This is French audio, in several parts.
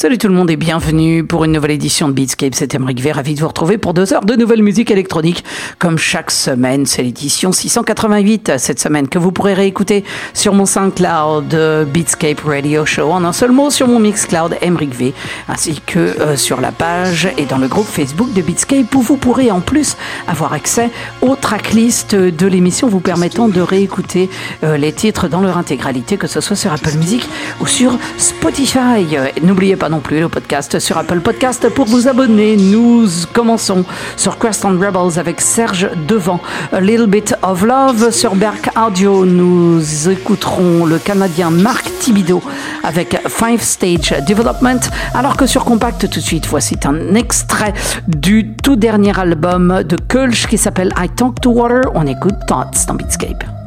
Salut tout le monde et bienvenue pour une nouvelle édition de Beatscape. C'est Emeric V, ravi de vous retrouver pour deux heures de nouvelle musique électronique. Comme chaque semaine, c'est l'édition 688 cette semaine que vous pourrez réécouter sur mon SoundCloud Beatscape Radio Show en un seul mot sur mon Mixcloud Emeric V ainsi que euh, sur la page et dans le groupe Facebook de Beatscape où vous pourrez en plus avoir accès aux tracklists de l'émission vous permettant de réécouter euh, les titres dans leur intégralité que ce soit sur Apple Music ou sur Spotify. N'oubliez pas non plus le podcast sur Apple Podcast pour vous abonner. Nous commençons sur Quest on Rebels avec Serge Devant. A Little Bit of Love sur Berk Audio. Nous écouterons le Canadien Marc Thibido avec Five Stage Development. Alors que sur Compact, tout de suite, voici un extrait du tout dernier album de Kulch qui s'appelle I Talk to Water. On écoute Thoughts dans Beatscape.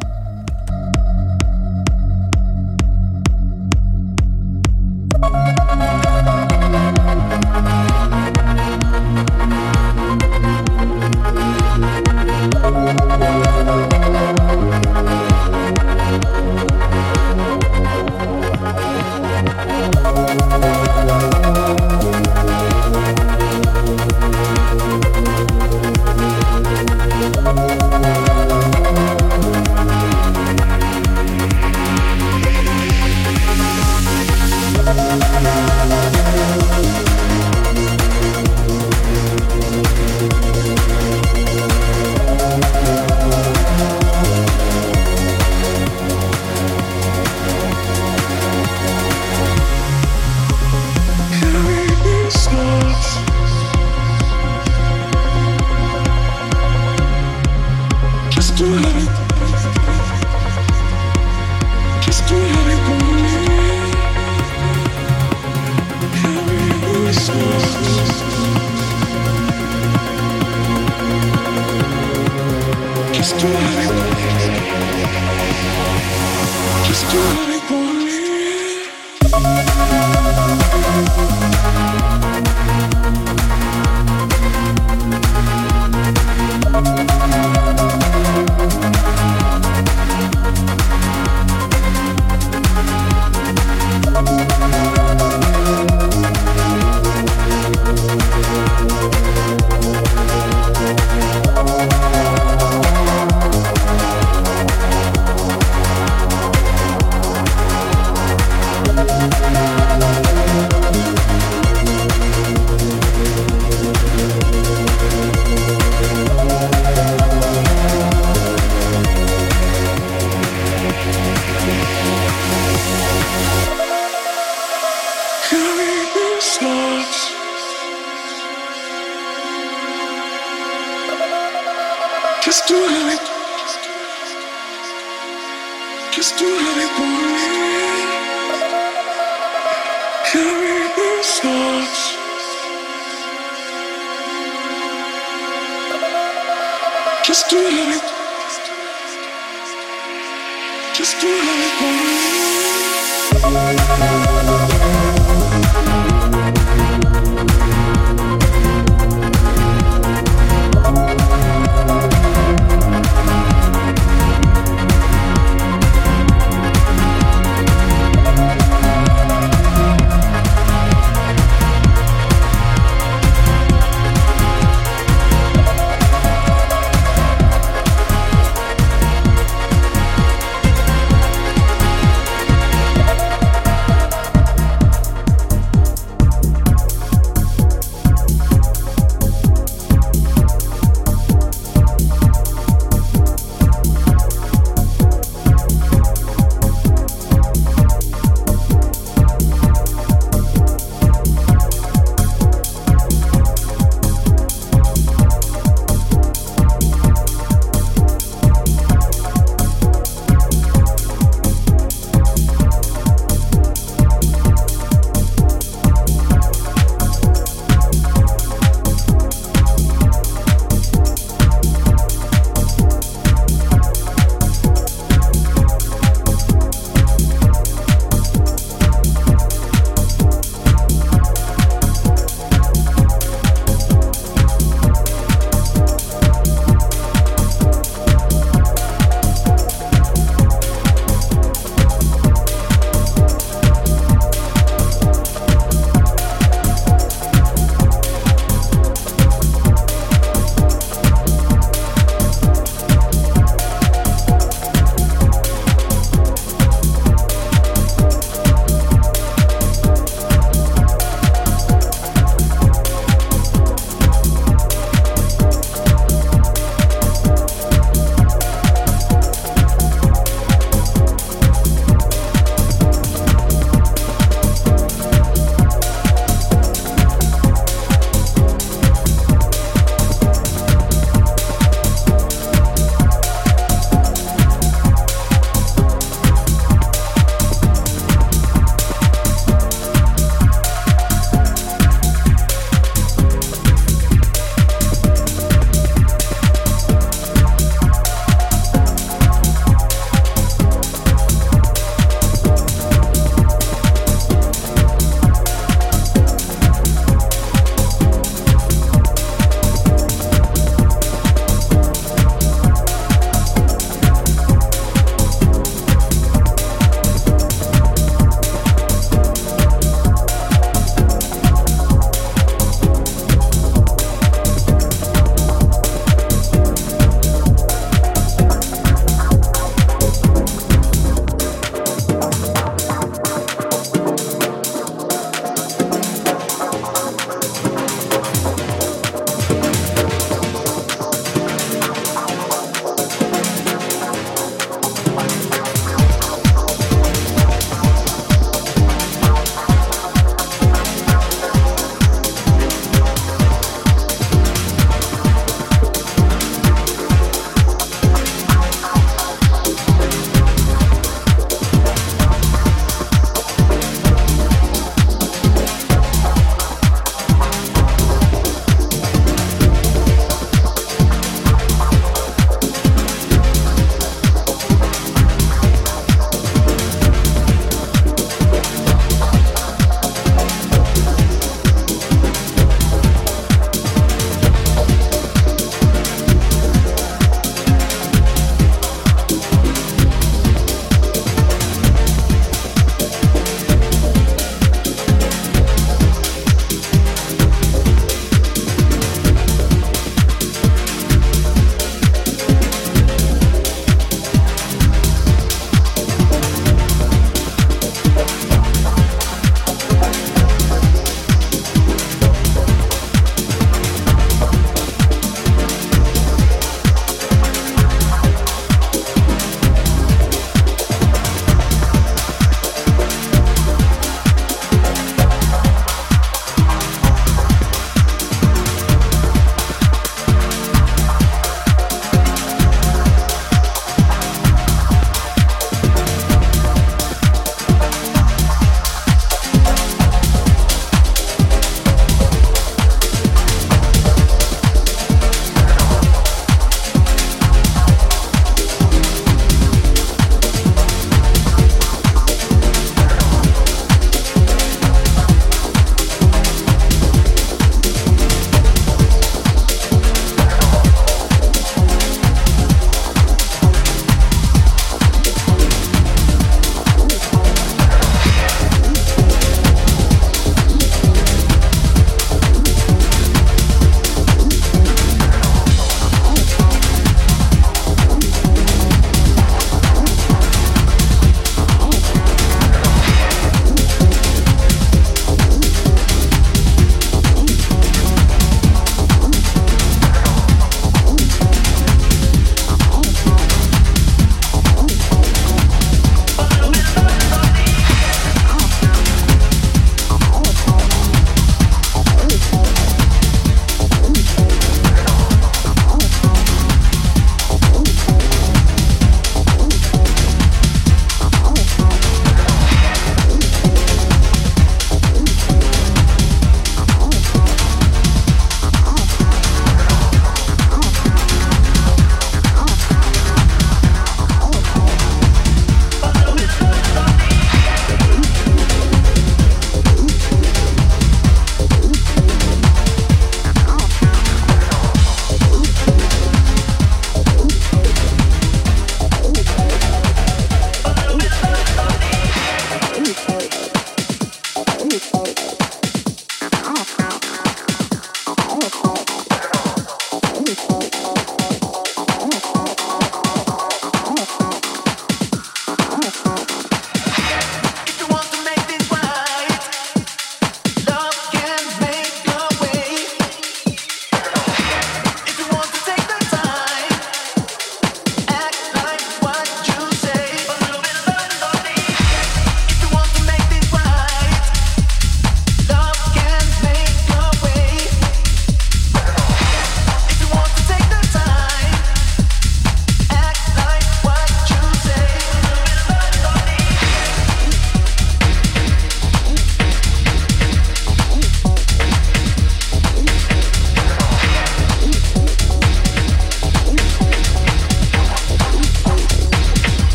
Just do it like Just do it like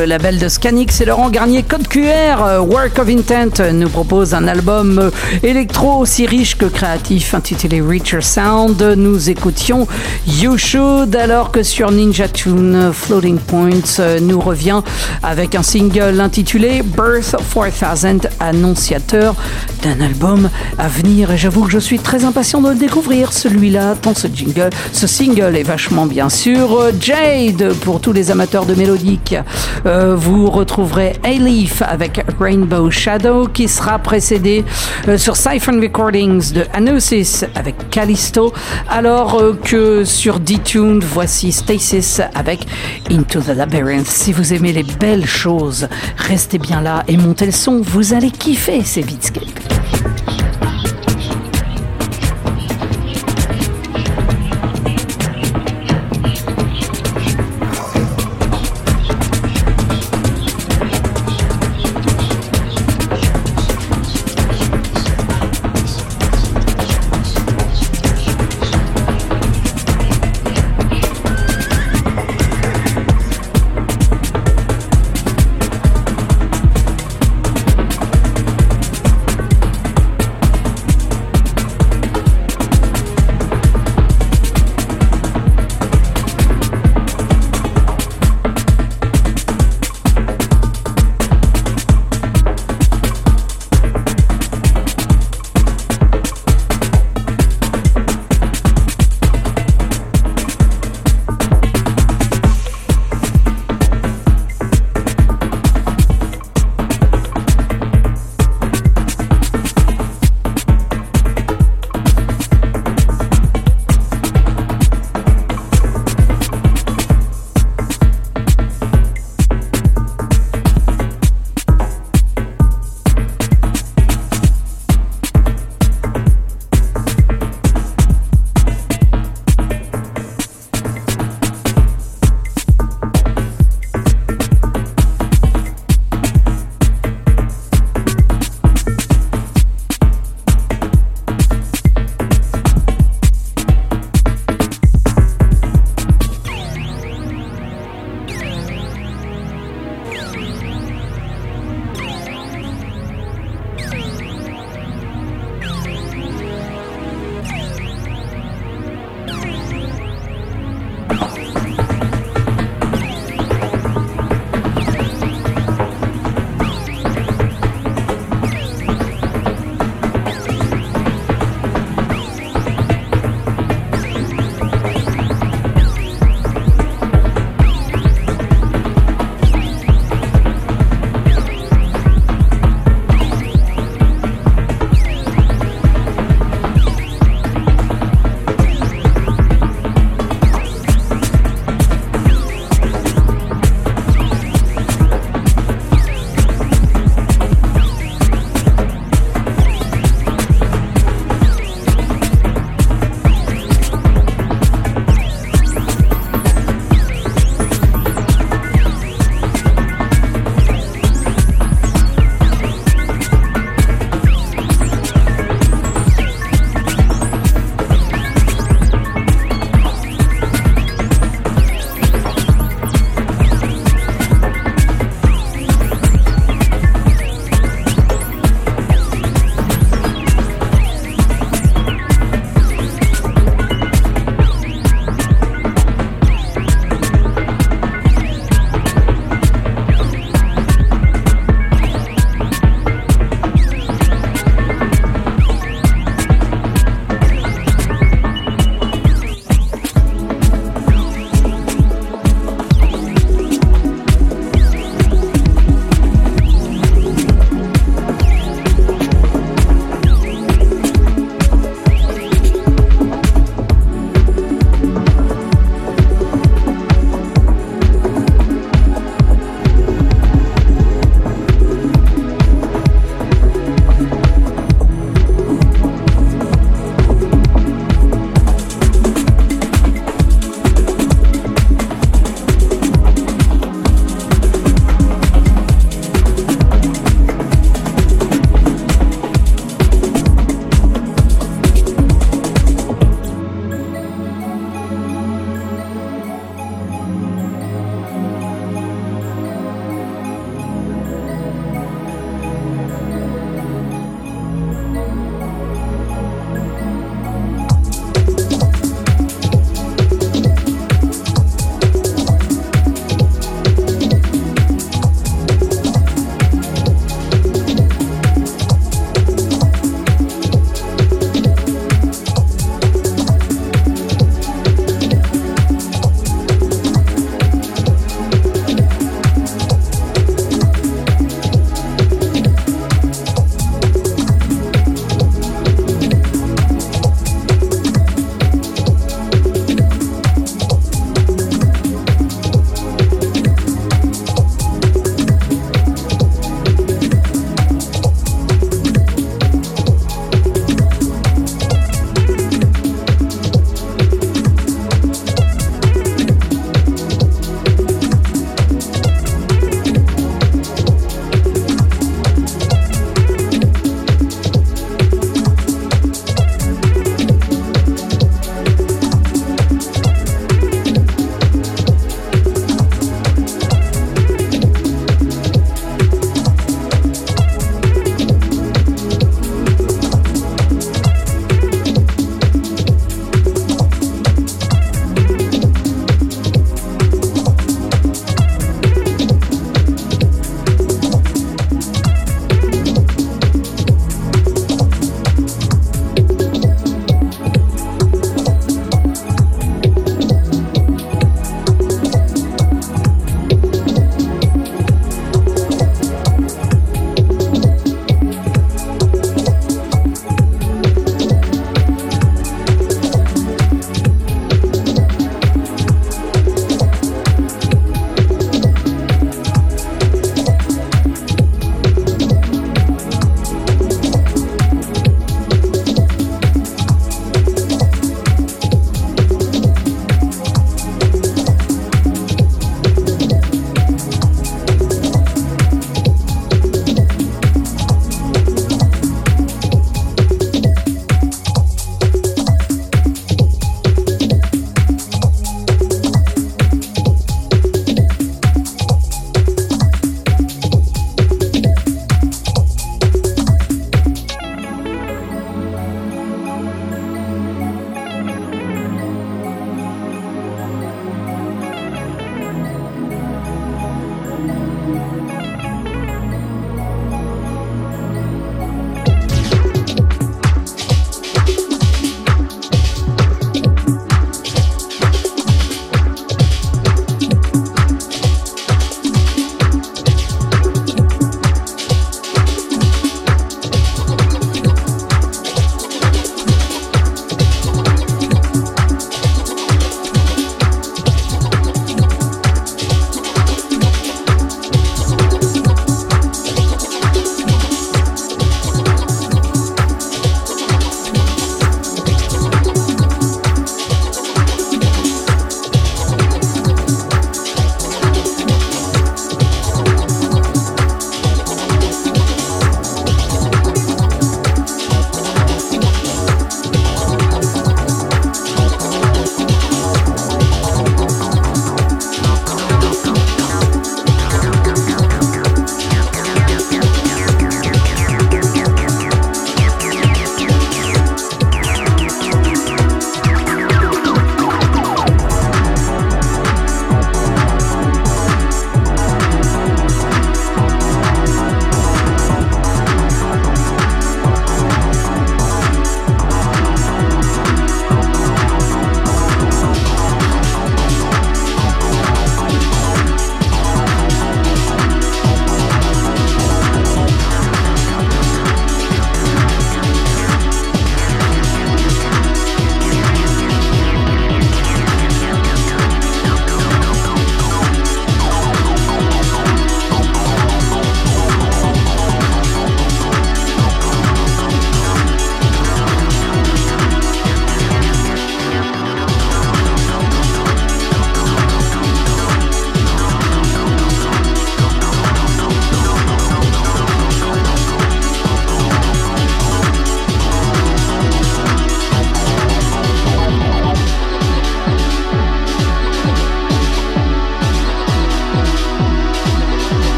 le label de Scanix et Laurent Garnier Code QR. Work of Intent nous propose un album électro aussi riche que créatif intitulé Richer Sound. Nous écoutions You Should alors que sur Ninja Tune Floating Points nous revient avec un single intitulé Birth 4000 annonciateur d'un album à venir et j'avoue que je suis très impatient de le découvrir celui-là tant ce jingle ce single est vachement bien sûr Jade pour tous les amateurs de mélodique euh, vous retrouverez A-Leaf avec Rainbow Shadow qui sera précédé euh, sur Siphon Recordings de Anosis avec Callisto. Alors euh, que sur D-Tune voici Stasis avec Into the Labyrinth. Si vous aimez les belles choses restez bien là et montez le son. Vous allez kiffer ces beatscapes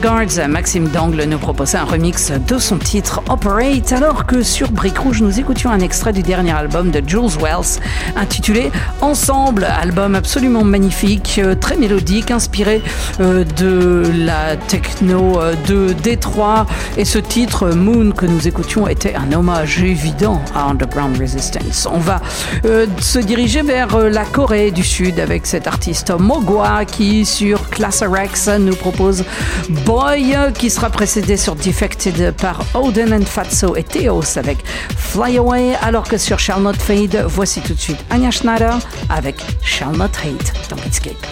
Guards, Maxime Dangle nous proposait un remix de son titre Operate, alors que sur Brick Rouge, nous écoutions un extrait du dernier album de Jules Wells intitulé Ensemble, album absolument magnifique, euh, très mélodique, inspiré euh, de la techno euh, de Détroit. Et ce titre, Moon, que nous écoutions, était un hommage évident à Underground Resistance. On va se diriger vers la Corée du Sud avec cet artiste Mogwa qui, sur Class Rex, nous propose Boy, qui sera précédé sur Defected par Odin and Fatso et Theos avec Fly Away, alors que sur Shall Not Fade, voici tout de suite Anya Schneider avec Shall Not Hate dans Beatscape.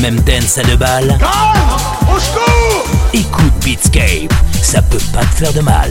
Même dance à deux balles Au secours Écoute Beatscape, ça peut pas te faire de mal.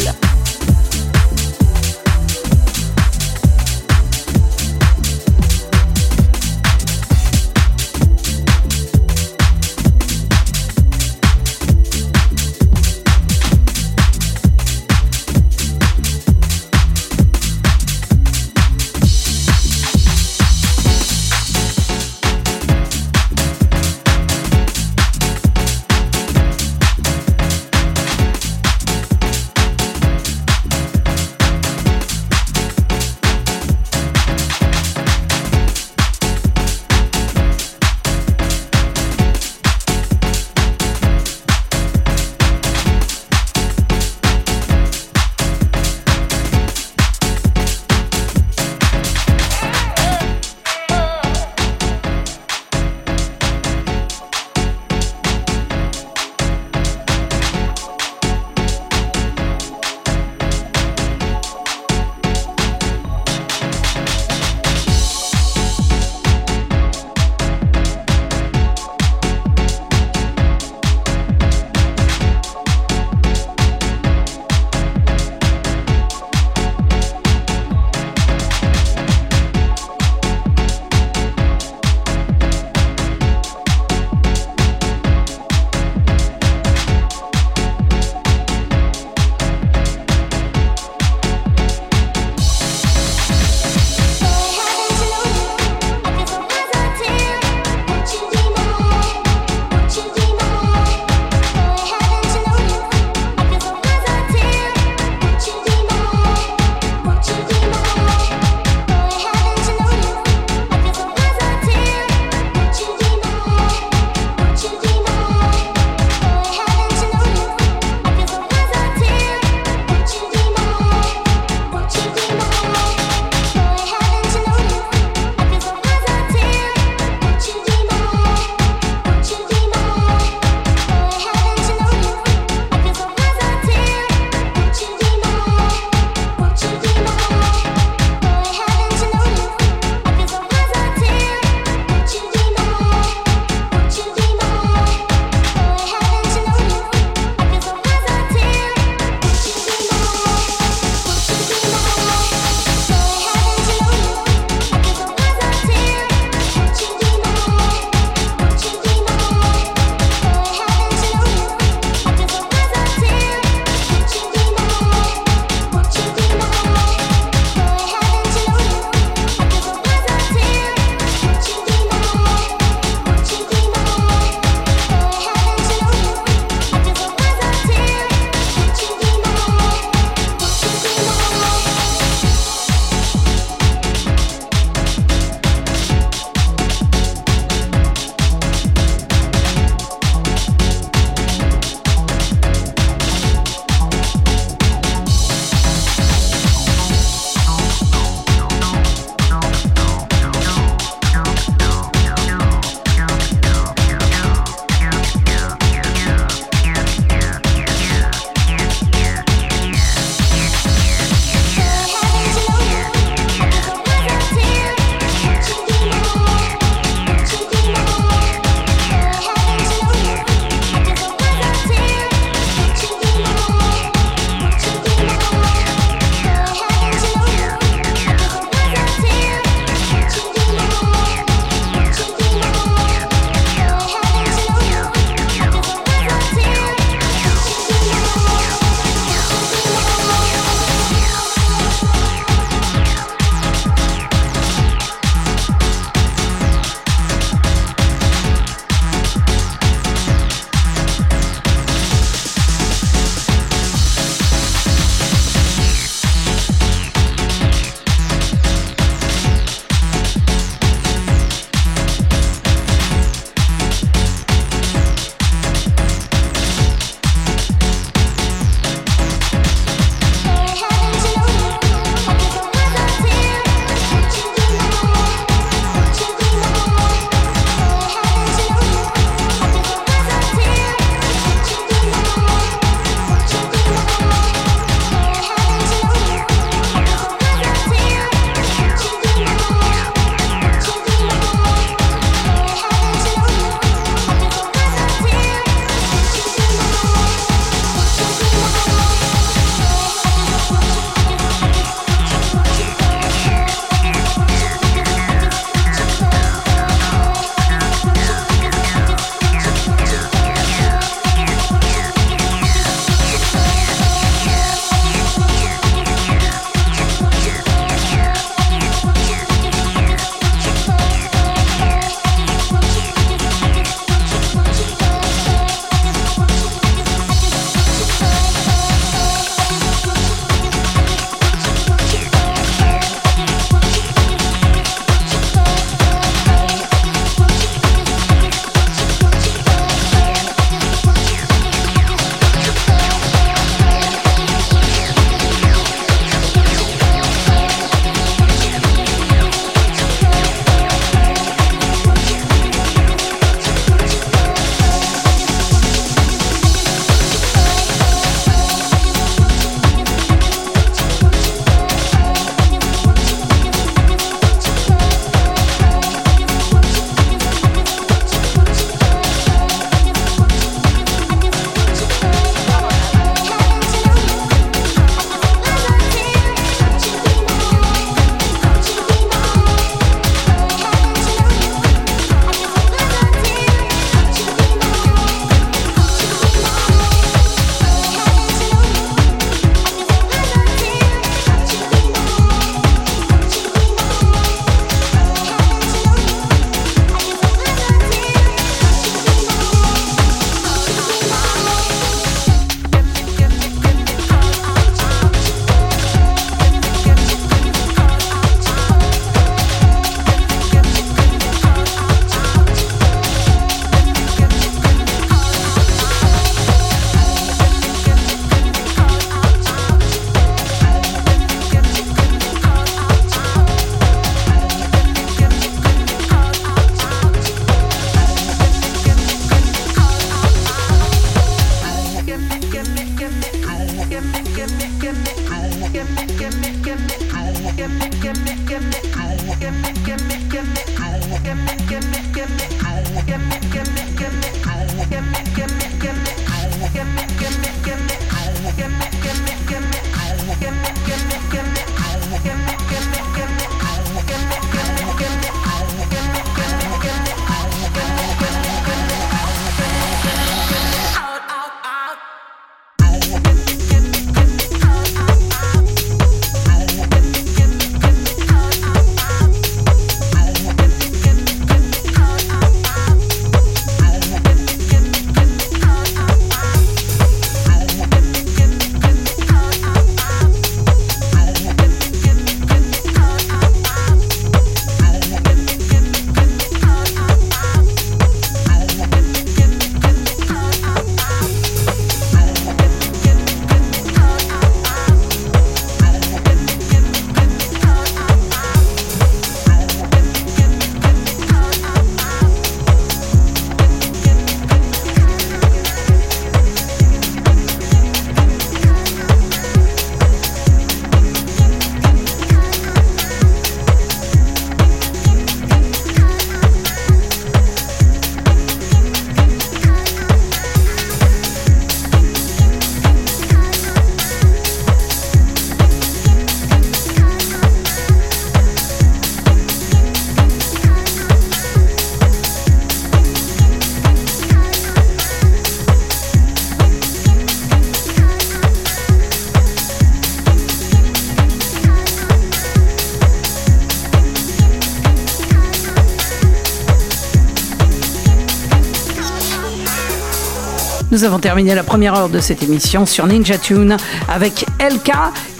Nous avons terminé la première heure de cette émission sur Ninja Tune avec LK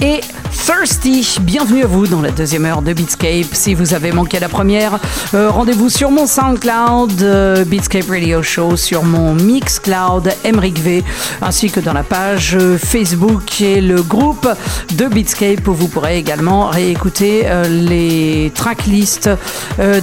et Thirsty. Bienvenue à vous dans la deuxième heure de Beatscape. Si vous avez manqué la première, euh, rendez-vous sur mon SoundCloud, euh, Beatscape Radio Show, sur mon Mixcloud, Emric V, ainsi que dans la page euh, Facebook et le groupe de Beatscape où vous pourrez également réécouter les tracklists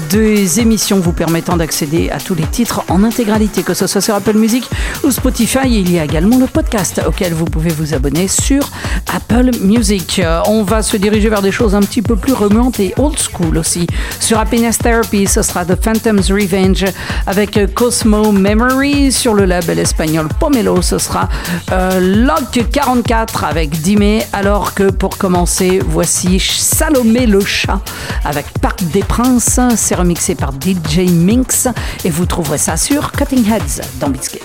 des émissions vous permettant d'accéder à tous les titres en intégralité, que ce soit sur Apple Music ou Spotify il y a également le podcast auquel vous pouvez vous abonner sur Apple Music. Euh, on va se diriger vers des choses un petit peu plus remontes et old school aussi. Sur Happiness Therapy, ce sera The Phantom's Revenge avec Cosmo Memory. Sur le label espagnol Pomelo, ce sera euh, Lock 44 avec Dime. Alors que pour commencer, voici Salomé le chat avec Parc des Princes. C'est remixé par DJ Minx et vous trouverez ça sur Cutting Heads dans Biscuit.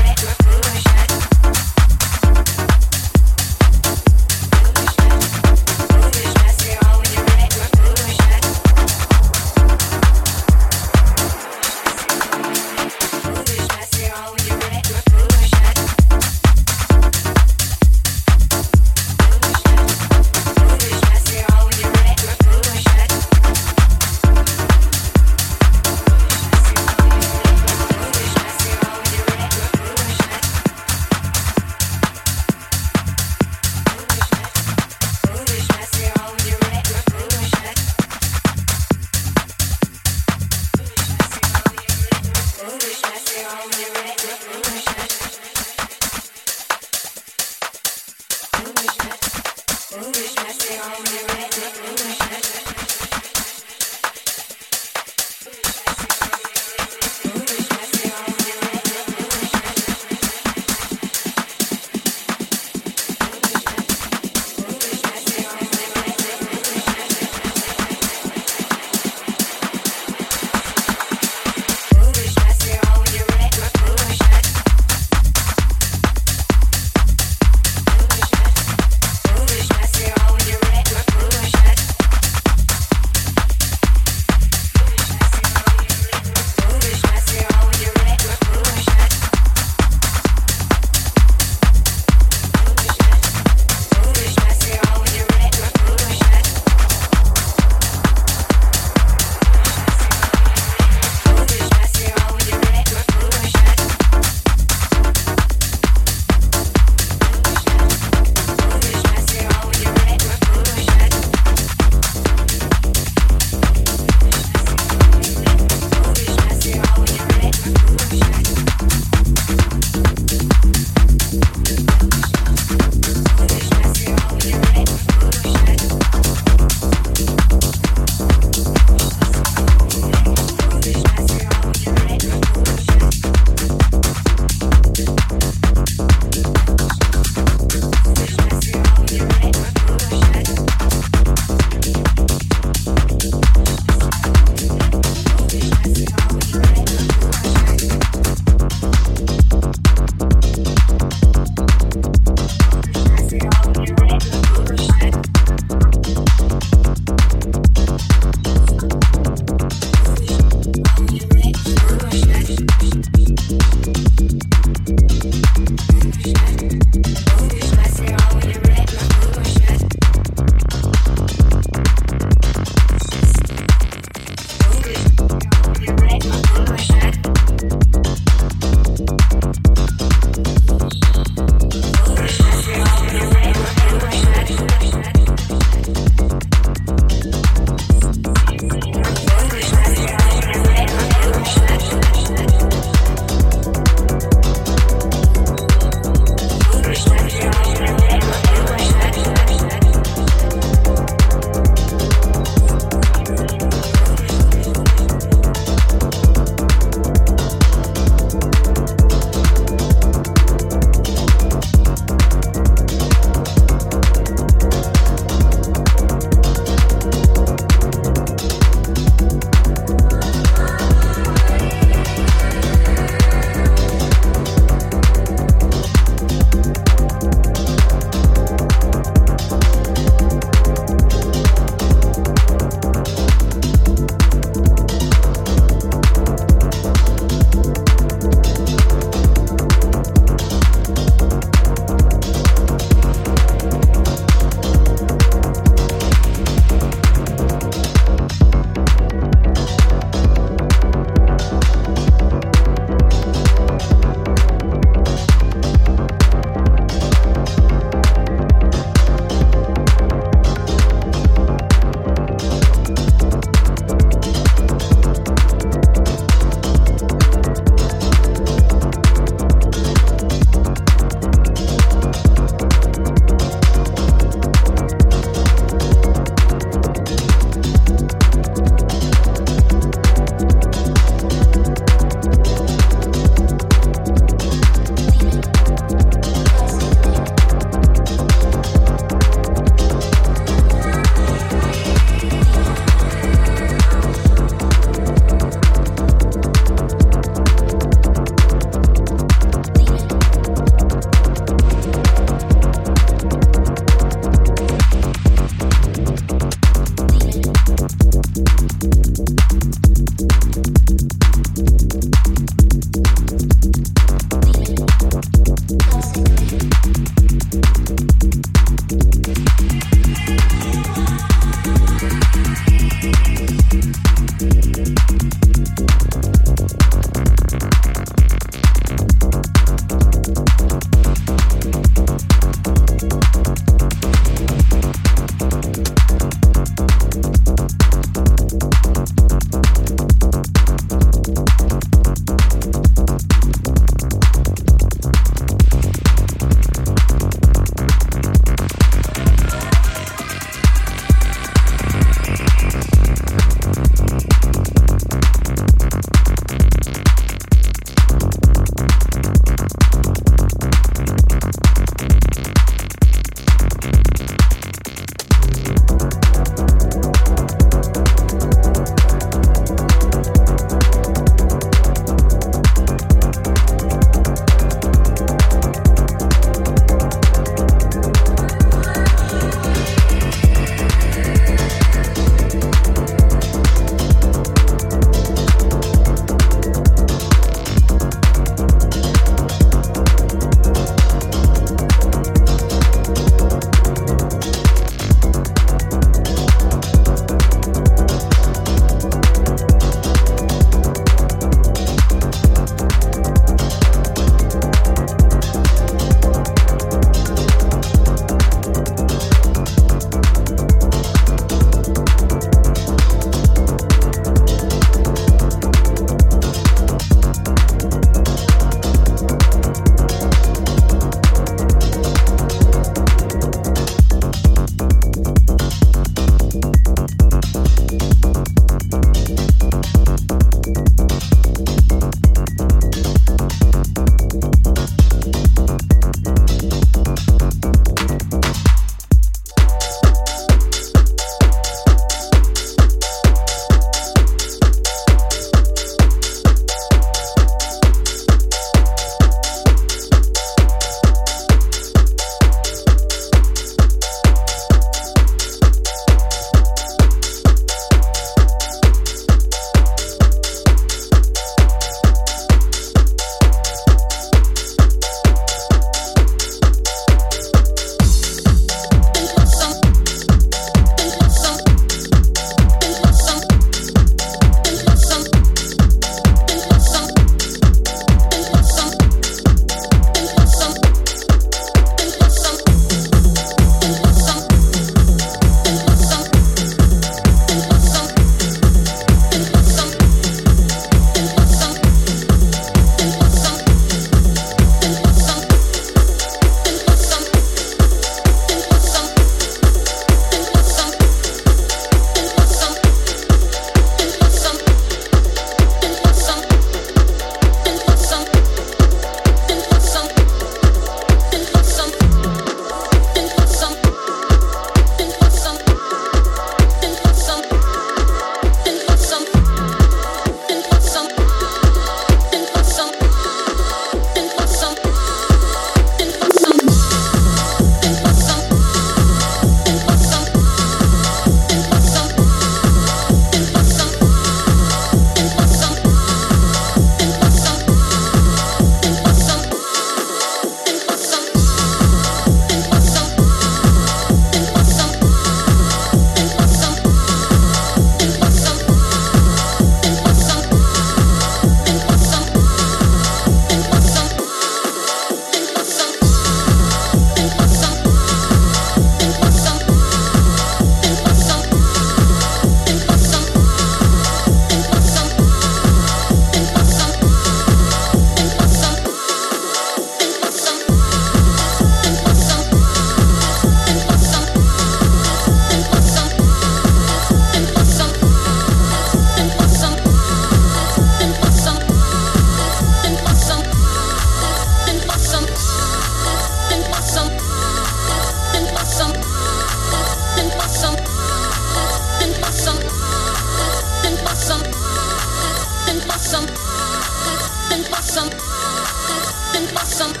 awesome.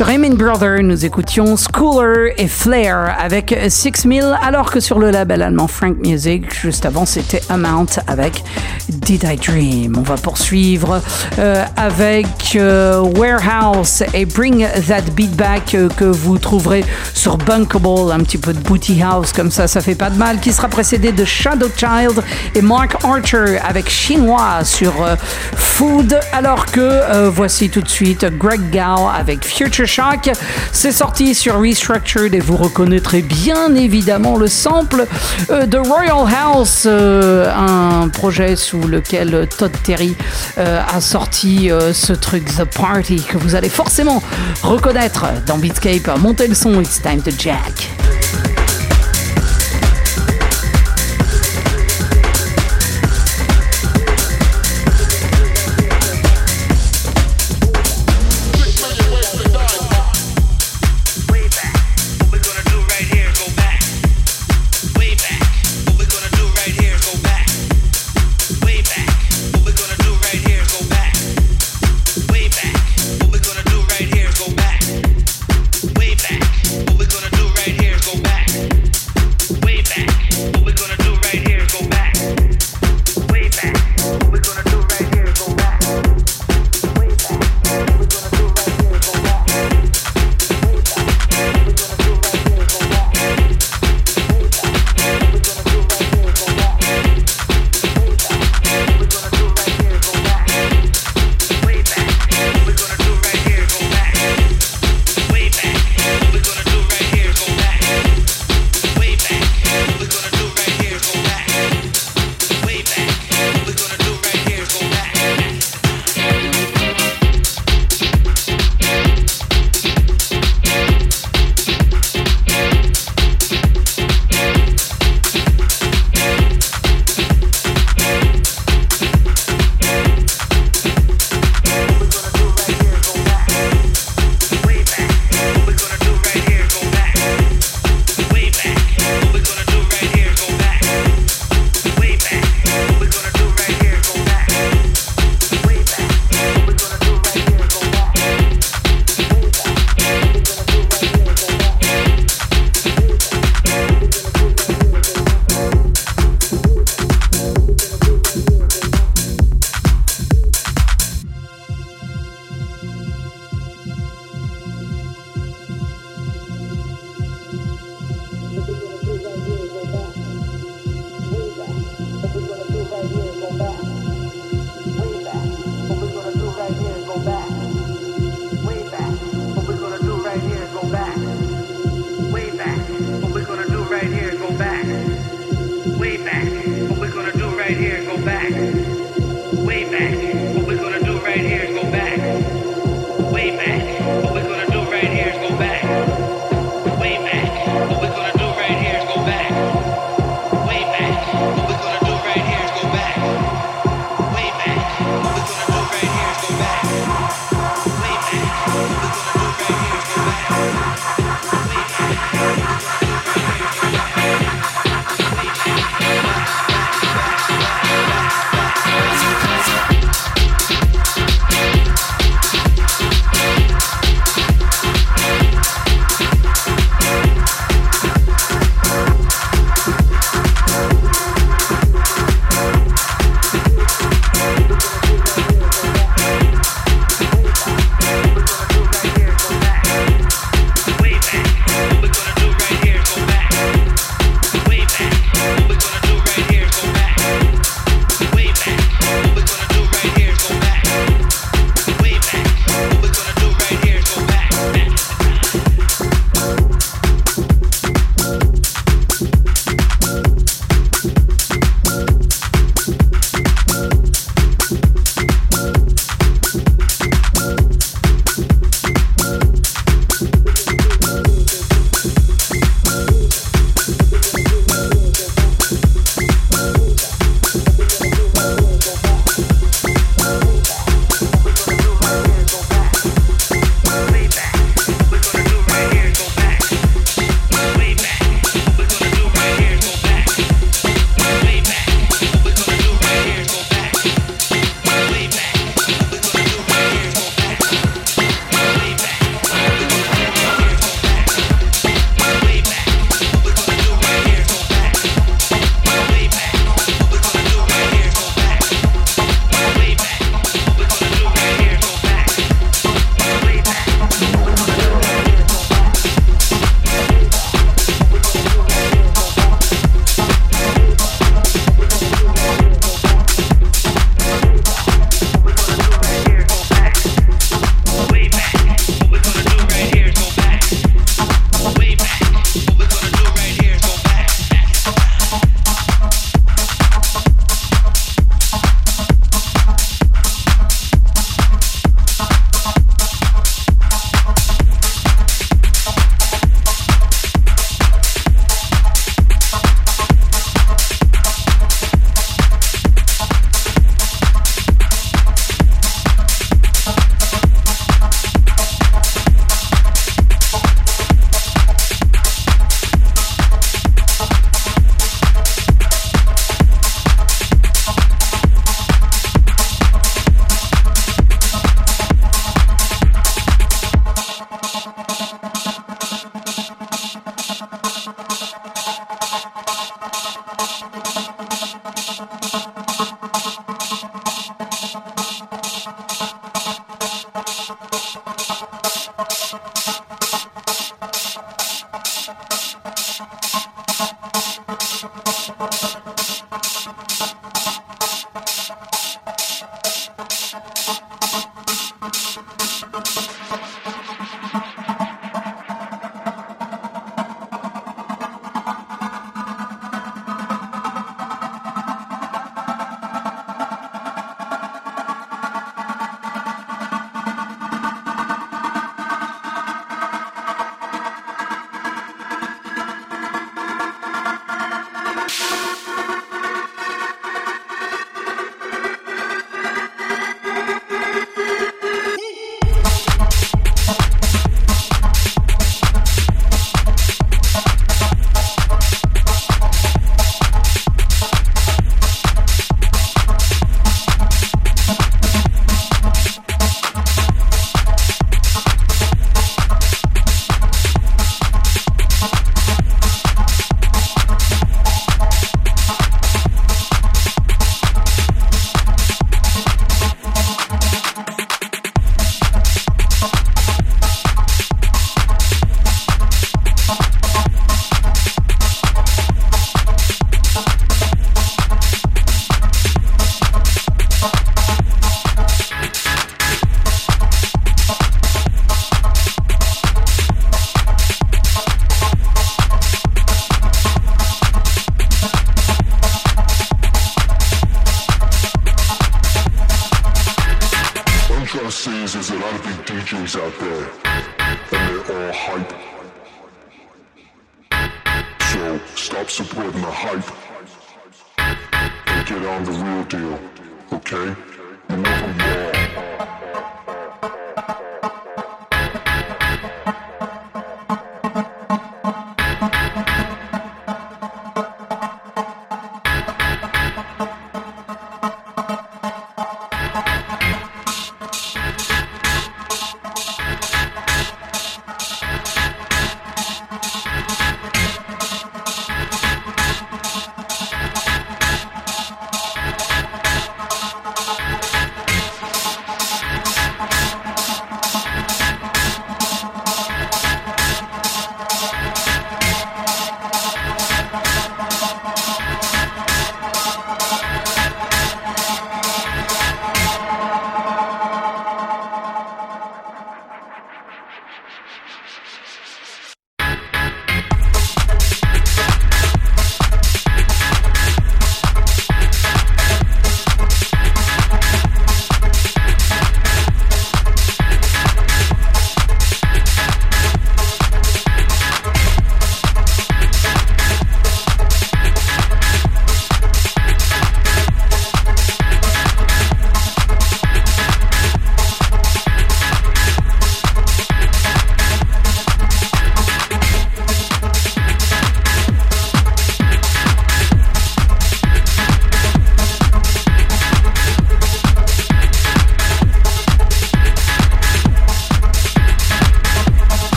Raymond Brother, nous écoutions Schooler et Flair avec Six Mill, alors que sur le label allemand Frank Music, juste avant, c'était Amount avec Did I Dream. On va poursuivre euh, avec euh, Warehouse et Bring That Beat Back euh, que vous trouverez sur Bunkable, un petit peu de booty house comme ça, ça fait pas de mal, qui sera précédé de Shadow Child et Mark Archer avec Chinois sur Food, alors que voici tout de suite Greg Gao avec Future C'est sorti sur Restructured et vous reconnaîtrez bien évidemment le sample euh, de Royal House, euh, un projet sous lequel Todd Terry euh, a sorti ce truc The Party que vous allez forcément reconnaître dans Beatscape. Montez le son, it's time to jack.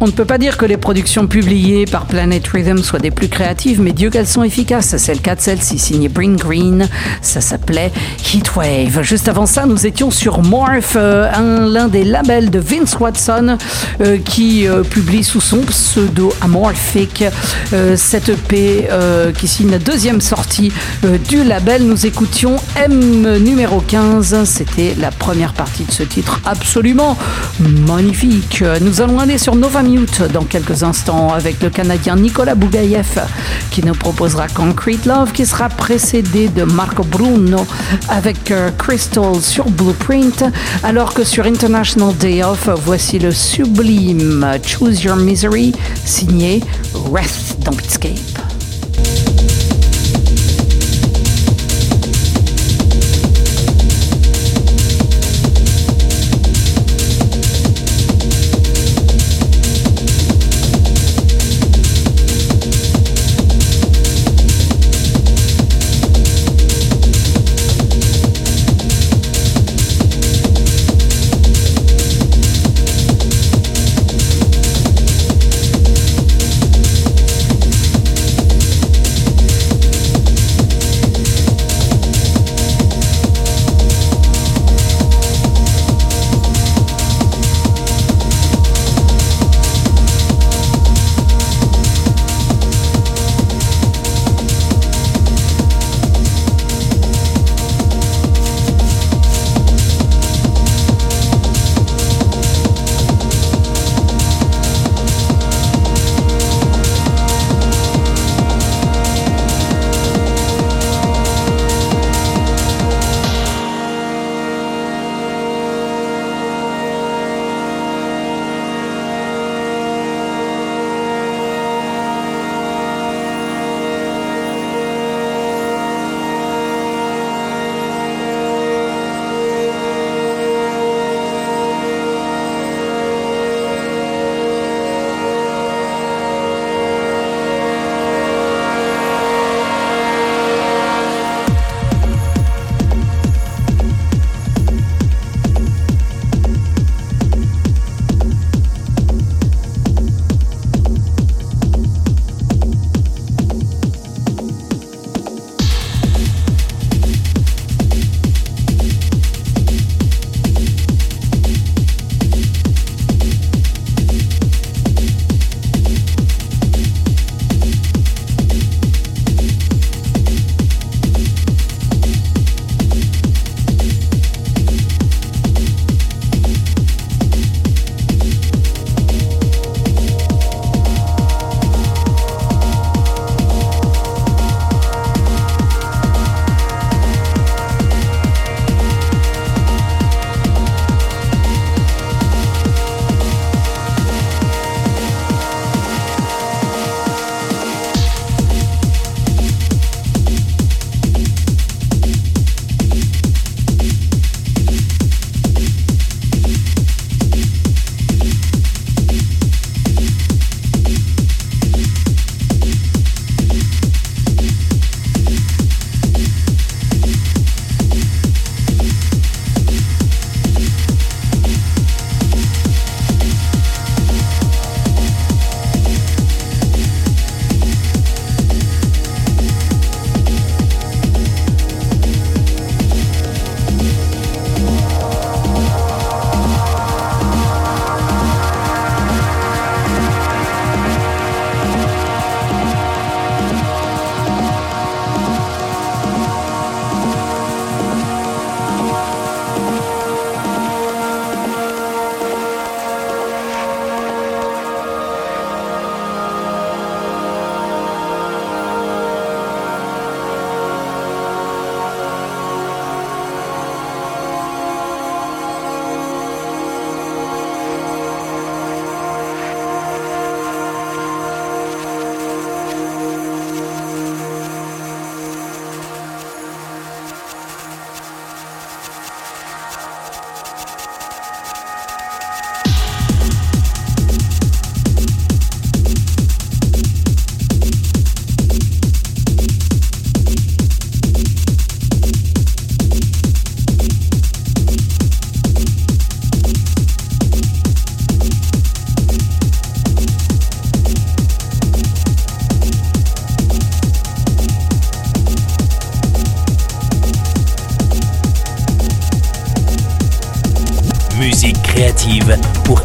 On ne peut pas dire que les productions publiées par Planet Rhythm soient des plus créatives, mais Dieu qu'elles sont efficaces. C'est le cas de celle-ci, signée Bring Green. Ça s'appelait Heatwave. Juste avant ça, nous étions sur Morph, euh, l'un des labels de Vince Watson, euh, qui euh, publie sous son pseudo Amorphic cette EP qui signe la deuxième sortie du label. Nous écoutions M numéro 15. C'était la première partie de ce titre absolument magnifique. Nous allons aller sur Nova Mute dans quelques instants avec le Canadien Nicolas Bougaïev qui nous proposera Concrete Love qui sera précédé de Marco Bruno avec euh, Crystal sur Blueprint alors que sur International Day Off voici le sublime Choose Your Misery signé Wrath dans Beatscape.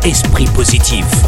Esprit positif.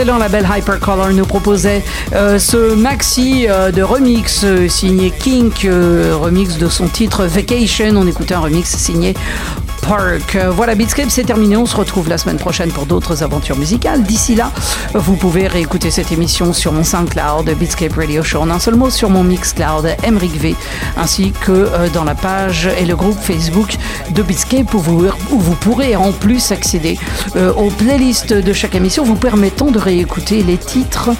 L'excellent label Hypercolor nous proposait euh, ce maxi euh, de remix euh, signé Kink, remix de son titre Vacation. On écoutait un remix signé Euh, Voilà, Beatscape, c'est terminé. On se retrouve la semaine prochaine pour d'autres aventures musicales. D'ici là, vous pouvez réécouter cette émission sur mon SoundCloud, Beatscape Radio Show, en un seul mot, sur mon Mixcloud, Emric V, ainsi que euh, dans la page et le groupe Facebook de Beatscape où vous, pourrez en plus accéder euh, aux playlists de chaque émission, vous permettant de réécouter les titres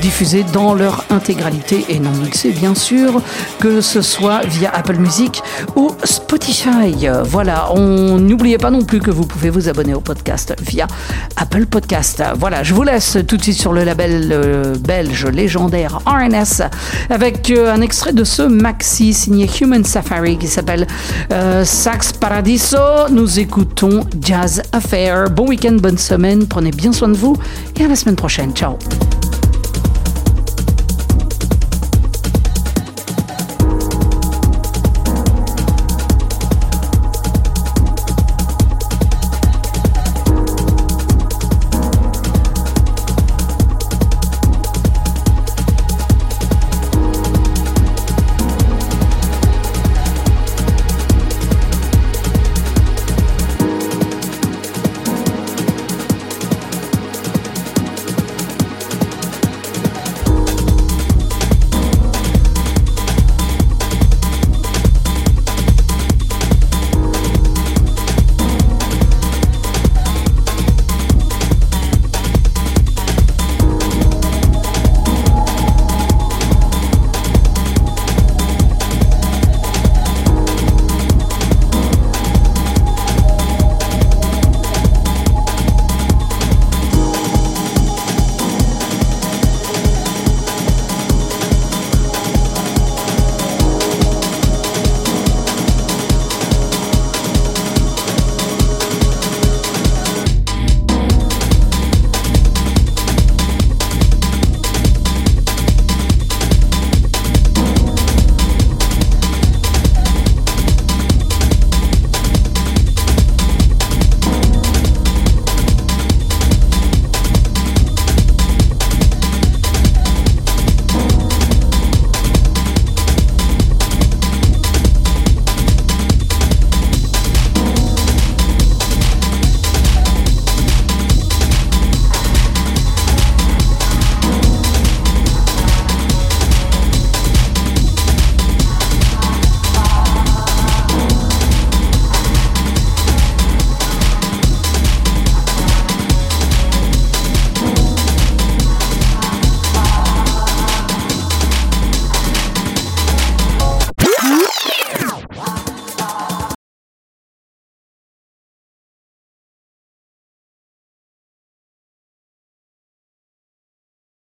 diffusés dans leur intégralité et non mixés, bien sûr, que ce soit via Apple Music ou Spotify. Euh, Voilà, on n'oubliez pas non plus que vous pouvez vous abonner au podcast via Apple Podcast. Voilà, je vous laisse tout de suite sur le label belge légendaire RNS avec euh, un extrait de ce maxi signé Human Safari qui s'appelle euh, Sax Paradiso. Nous écoutons Jazz Affair. Bon week-end, bonne semaine, prenez bien soin de vous et à la semaine prochaine. Ciao.